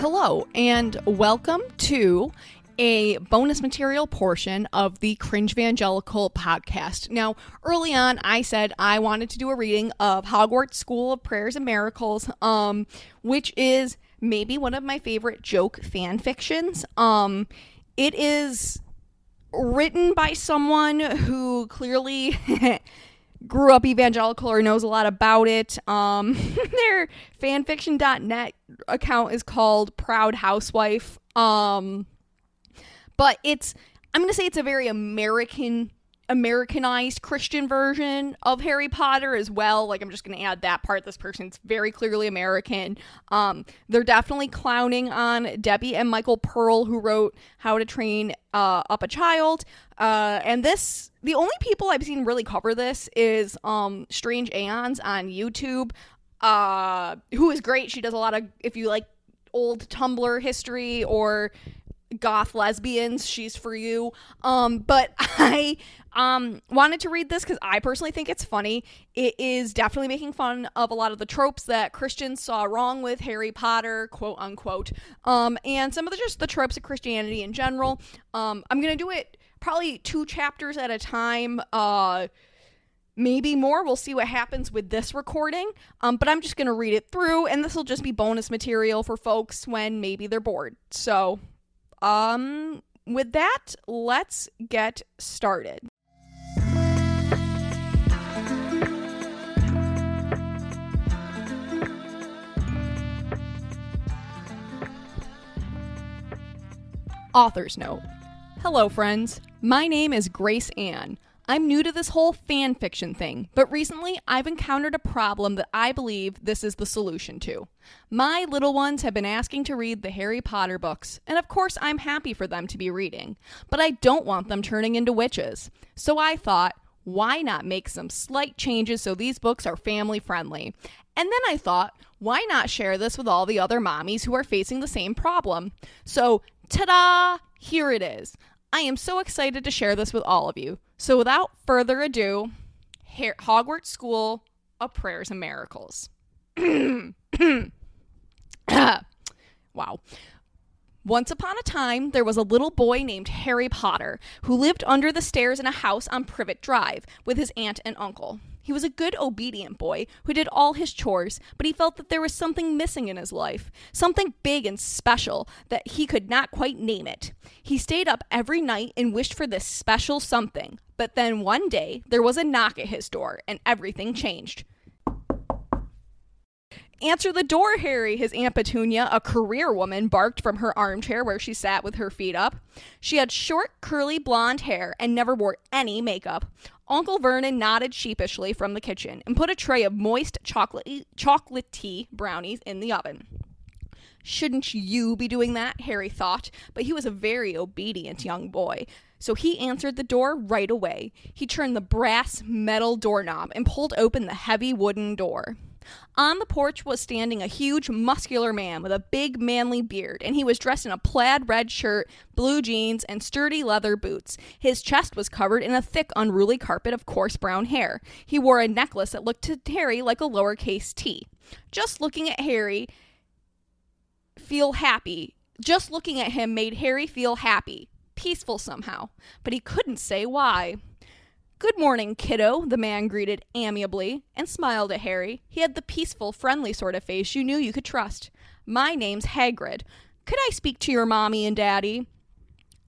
Hello, and welcome to a bonus material portion of the Cringe Evangelical podcast. Now, early on, I said I wanted to do a reading of Hogwarts School of Prayers and Miracles, um, which is maybe one of my favorite joke fan fictions. Um, it is written by someone who clearly grew up evangelical or knows a lot about it. Um, their fanfiction.net account is called Proud Housewife. Um, but it's, I'm going to say it's a very American Americanized Christian version of Harry Potter as well. Like I'm just going to add that part. This person's very clearly American. Um, they're definitely clowning on Debbie and Michael Pearl, who wrote How to Train uh, Up a Child. Uh, and this, the only people I've seen really cover this is um, Strange Aeons on YouTube, uh, who is great. She does a lot of if you like old Tumblr history or goth lesbians she's for you um but i um wanted to read this because i personally think it's funny it is definitely making fun of a lot of the tropes that christians saw wrong with harry potter quote unquote um and some of the just the tropes of christianity in general um i'm gonna do it probably two chapters at a time uh maybe more. We'll see what happens with this recording. Um, but I'm just going to read it through, and this will just be bonus material for folks when maybe they're bored. So um, with that, let's get started. Author's Note Hello, friends. My name is Grace Ann. I'm new to this whole fan fiction thing, but recently I've encountered a problem that I believe this is the solution to. My little ones have been asking to read the Harry Potter books, and of course I'm happy for them to be reading, but I don't want them turning into witches. So I thought, why not make some slight changes so these books are family friendly? And then I thought, why not share this with all the other mommies who are facing the same problem? So, ta da! Here it is. I am so excited to share this with all of you. So, without further ado, Hogwarts School of Prayers and Miracles. wow. Once upon a time, there was a little boy named Harry Potter who lived under the stairs in a house on Privet Drive with his aunt and uncle. He was a good, obedient boy who did all his chores, but he felt that there was something missing in his life, something big and special that he could not quite name it. He stayed up every night and wished for this special something, but then one day there was a knock at his door and everything changed. Answer the door, Harry, his Aunt Petunia, a career woman, barked from her armchair where she sat with her feet up. She had short, curly blonde hair and never wore any makeup. Uncle Vernon nodded sheepishly from the kitchen and put a tray of moist chocolate chocolatey brownies in the oven. Shouldn't you be doing that? Harry thought, but he was a very obedient young boy. So he answered the door right away. He turned the brass metal doorknob and pulled open the heavy wooden door. On the porch was standing a huge, muscular man with a big, manly beard, and he was dressed in a plaid red shirt, blue jeans, and sturdy leather boots. His chest was covered in a thick, unruly carpet of coarse brown hair. He wore a necklace that looked to Harry like a lowercase t. Just looking at Harry, feel happy. Just looking at him made Harry feel happy, peaceful somehow, but he couldn't say why. Good morning, kiddo, the man greeted amiably and smiled at Harry. He had the peaceful, friendly sort of face you knew you could trust. My name's Hagrid. Could I speak to your mommy and daddy?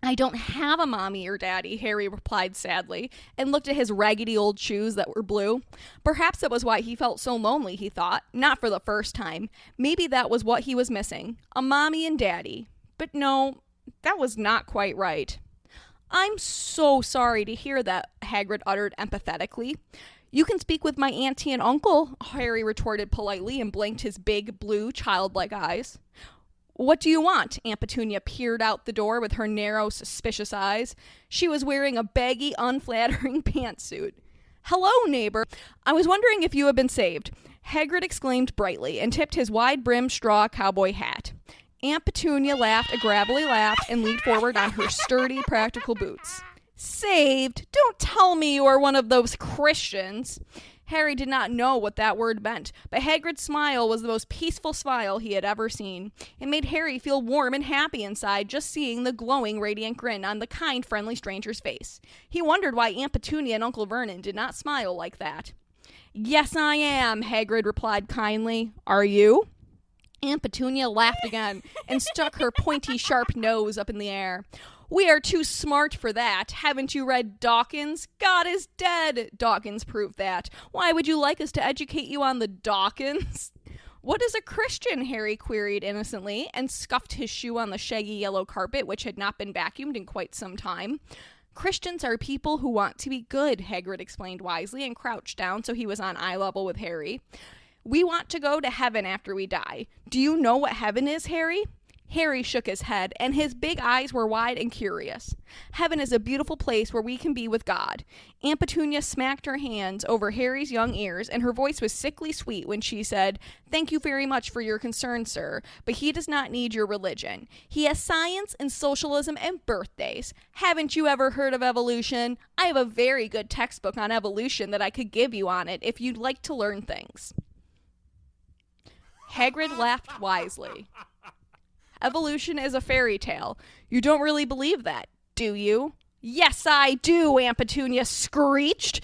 I don't have a mommy or daddy, Harry replied sadly, and looked at his raggedy old shoes that were blue. Perhaps that was why he felt so lonely, he thought, not for the first time. Maybe that was what he was missing a mommy and daddy. But no, that was not quite right. I'm so sorry to hear that, Hagrid uttered empathetically. You can speak with my auntie and uncle, Harry retorted politely and blinked his big, blue, childlike eyes. What do you want? Aunt Petunia peered out the door with her narrow, suspicious eyes. She was wearing a baggy, unflattering pantsuit. Hello, neighbor. I was wondering if you had been saved. Hagrid exclaimed brightly and tipped his wide brimmed straw cowboy hat. Aunt Petunia laughed a gravelly laugh and leaned forward on her sturdy, practical boots. Saved? Don't tell me you are one of those Christians. Harry did not know what that word meant, but Hagrid's smile was the most peaceful smile he had ever seen. It made Harry feel warm and happy inside just seeing the glowing, radiant grin on the kind, friendly stranger's face. He wondered why Aunt Petunia and Uncle Vernon did not smile like that. Yes, I am, Hagrid replied kindly. Are you? Aunt Petunia laughed again and stuck her pointy, sharp nose up in the air. We are too smart for that. Haven't you read Dawkins? God is dead. Dawkins proved that. Why would you like us to educate you on the Dawkins? What is a Christian? Harry queried innocently and scuffed his shoe on the shaggy yellow carpet, which had not been vacuumed in quite some time. Christians are people who want to be good, Hagrid explained wisely and crouched down so he was on eye level with Harry. We want to go to heaven after we die. Do you know what heaven is, Harry? Harry shook his head, and his big eyes were wide and curious. Heaven is a beautiful place where we can be with God. Aunt Petunia smacked her hands over Harry's young ears, and her voice was sickly sweet when she said, Thank you very much for your concern, sir, but he does not need your religion. He has science and socialism and birthdays. Haven't you ever heard of evolution? I have a very good textbook on evolution that I could give you on it if you'd like to learn things. Hagrid laughed wisely. Evolution is a fairy tale. You don't really believe that, do you? Yes, I do, Aunt Petunia screeched.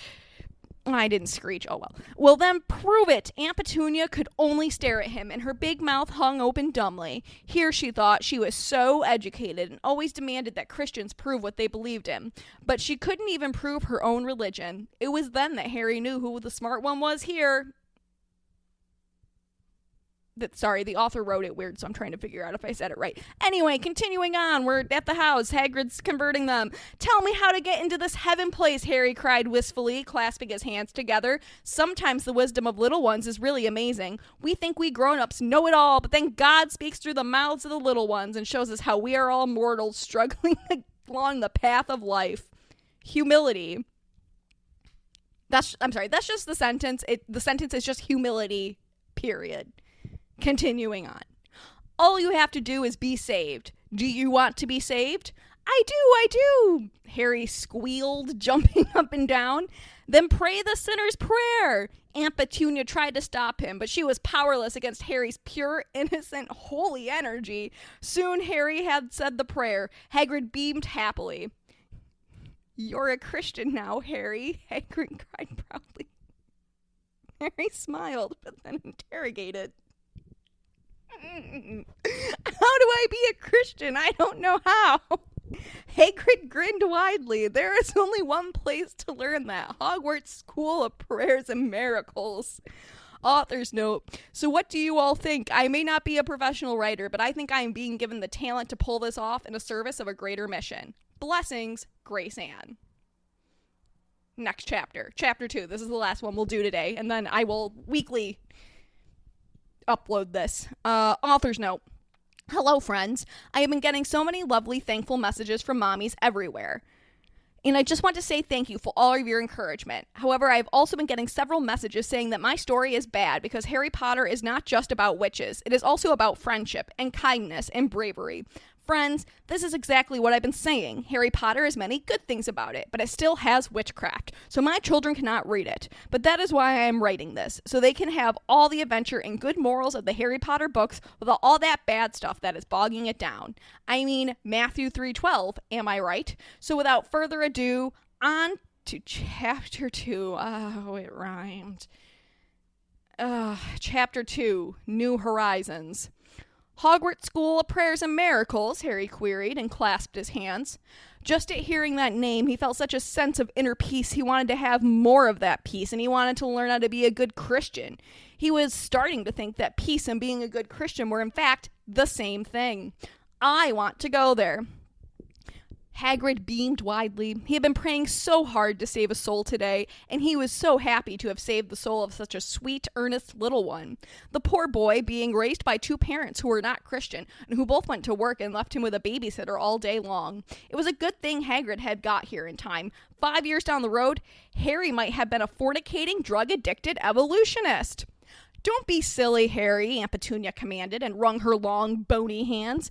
I didn't screech. Oh well. Well, then prove it. Aunt Petunia could only stare at him, and her big mouth hung open dumbly. Here, she thought, she was so educated and always demanded that Christians prove what they believed in. But she couldn't even prove her own religion. It was then that Harry knew who the smart one was here that sorry, the author wrote it weird, so I'm trying to figure out if I said it right. Anyway, continuing on, we're at the house. Hagrid's converting them. Tell me how to get into this heaven place, Harry cried wistfully, clasping his hands together. Sometimes the wisdom of little ones is really amazing. We think we grown-ups know it all, but then God speaks through the mouths of the little ones and shows us how we are all mortals struggling along the path of life. Humility. That's I'm sorry, that's just the sentence. It the sentence is just humility. Period. Continuing on. All you have to do is be saved. Do you want to be saved? I do, I do. Harry squealed, jumping up and down. Then pray the sinner's prayer. Aunt Petunia tried to stop him, but she was powerless against Harry's pure, innocent, holy energy. Soon Harry had said the prayer. Hagrid beamed happily. You're a Christian now, Harry, Hagrid cried proudly. Harry smiled, but then interrogated. How do I be a Christian? I don't know how. Hagrid grinned widely. There is only one place to learn that Hogwarts School of Prayers and Miracles. Author's note. So, what do you all think? I may not be a professional writer, but I think I am being given the talent to pull this off in a service of a greater mission. Blessings, Grace Ann. Next chapter. Chapter two. This is the last one we'll do today, and then I will weekly upload this. Uh, author's note. Hello, friends. I have been getting so many lovely, thankful messages from mommies everywhere. And I just want to say thank you for all of your encouragement. However, I've also been getting several messages saying that my story is bad because Harry Potter is not just about witches, it is also about friendship and kindness and bravery. Friends, this is exactly what I've been saying. Harry Potter has many good things about it, but it still has witchcraft, so my children cannot read it. But that is why I am writing this, so they can have all the adventure and good morals of the Harry Potter books without all that bad stuff that is bogging it down. I mean, Matthew 3:12, am I right? So without further ado, on to chapter 2. Oh, it rhymed. Uh, chapter 2, New Horizons. Hogwarts School of Prayers and Miracles? Harry queried and clasped his hands. Just at hearing that name, he felt such a sense of inner peace. He wanted to have more of that peace, and he wanted to learn how to be a good Christian. He was starting to think that peace and being a good Christian were, in fact, the same thing. I want to go there. Hagrid beamed widely. He had been praying so hard to save a soul today, and he was so happy to have saved the soul of such a sweet, earnest little one. The poor boy being raised by two parents who were not Christian and who both went to work and left him with a babysitter all day long. It was a good thing Hagrid had got here in time. Five years down the road, Harry might have been a fornicating, drug addicted evolutionist. Don't be silly, Harry, Aunt Petunia commanded and wrung her long, bony hands.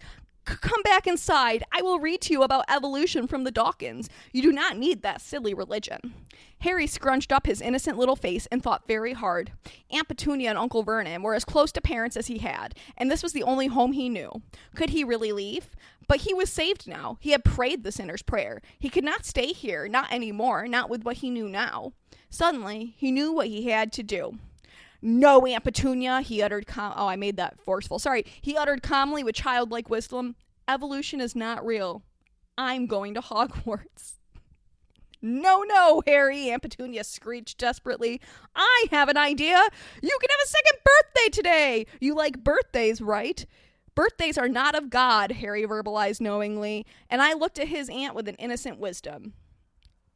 Come back inside. I will read to you about evolution from the Dawkins. You do not need that silly religion. Harry scrunched up his innocent little face and thought very hard. Aunt Petunia and Uncle Vernon were as close to parents as he had, and this was the only home he knew. Could he really leave? But he was saved now. He had prayed the sinner's prayer. He could not stay here, not anymore, not with what he knew now. Suddenly, he knew what he had to do. No, Aunt Petunia, he uttered com- Oh, I made that forceful. Sorry. He uttered calmly with childlike wisdom, evolution is not real. I'm going to Hogwarts. No, no, Harry, Aunt Petunia screeched desperately. I have an idea. You can have a second birthday today. You like birthdays, right? Birthdays are not of God, Harry verbalized knowingly, and I looked at his aunt with an innocent wisdom.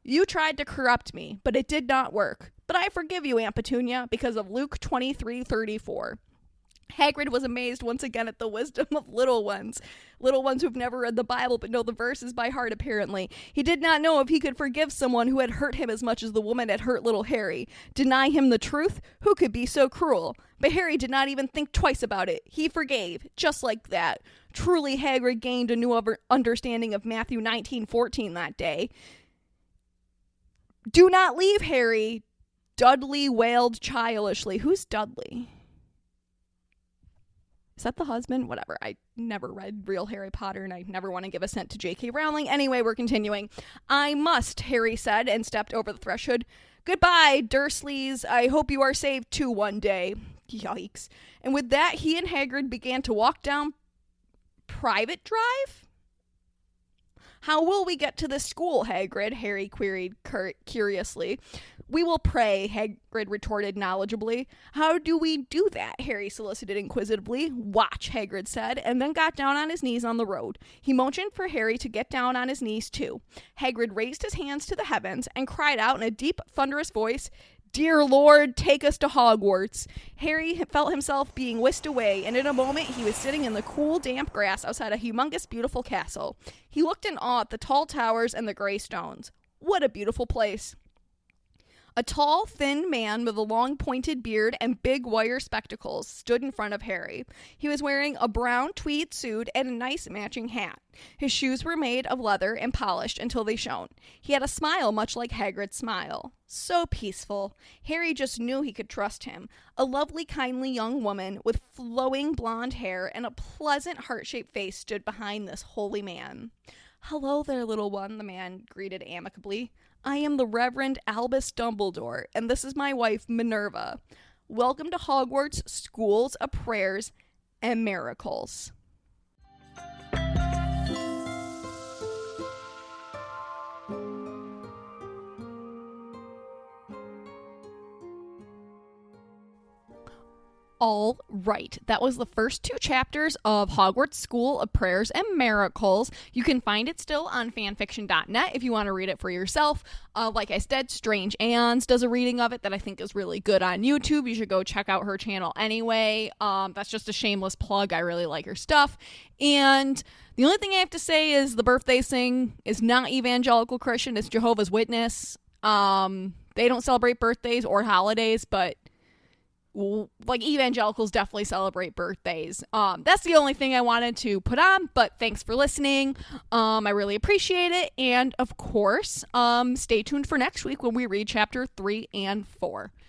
You tried to corrupt me, but it did not work. But I forgive you, Aunt Petunia, because of Luke 23:34. Hagrid was amazed once again at the wisdom of little ones. Little ones who've never read the Bible but know the verses by heart, apparently. He did not know if he could forgive someone who had hurt him as much as the woman had hurt little Harry. Deny him the truth? Who could be so cruel? But Harry did not even think twice about it. He forgave, just like that. Truly, Hagrid gained a new understanding of Matthew 19:14 that day. Do not leave, Harry. Dudley wailed childishly. Who's Dudley? Is that the husband? Whatever. I never read real Harry Potter and I never want to give a cent to J.K. Rowling. Anyway, we're continuing. I must, Harry said and stepped over the threshold. Goodbye, Dursleys. I hope you are saved too one day. Yikes. And with that, he and Hagrid began to walk down Privet Drive? How will we get to the school, Hagrid? Harry queried cur- curiously. We will pray, Hagrid retorted knowledgeably. How do we do that? Harry solicited inquisitively. Watch, Hagrid said, and then got down on his knees on the road. He motioned for Harry to get down on his knees too. Hagrid raised his hands to the heavens and cried out in a deep, thunderous voice, Dear Lord, take us to Hogwarts. Harry felt himself being whisked away, and in a moment he was sitting in the cool, damp grass outside a humongous, beautiful castle. He looked in awe at the tall towers and the gray stones. What a beautiful place! A tall, thin man with a long, pointed beard and big wire spectacles stood in front of Harry. He was wearing a brown tweed suit and a nice matching hat. His shoes were made of leather and polished until they shone. He had a smile much like Hagrid's smile. So peaceful. Harry just knew he could trust him. A lovely, kindly young woman with flowing blonde hair and a pleasant, heart shaped face stood behind this holy man. Hello there, little one, the man greeted amicably. I am the Reverend Albus Dumbledore, and this is my wife, Minerva. Welcome to Hogwarts Schools of Prayers and Miracles. All right. That was the first two chapters of Hogwarts School of Prayers and Miracles. You can find it still on fanfiction.net if you want to read it for yourself. Uh, like I said, Strange Aeons does a reading of it that I think is really good on YouTube. You should go check out her channel anyway. Um, that's just a shameless plug. I really like her stuff. And the only thing I have to say is the birthday sing is not evangelical Christian, it's Jehovah's Witness. Um, they don't celebrate birthdays or holidays, but like evangelicals definitely celebrate birthdays. Um, that's the only thing I wanted to put on, but thanks for listening. Um, I really appreciate it. And of course, um, stay tuned for next week when we read chapter three and four.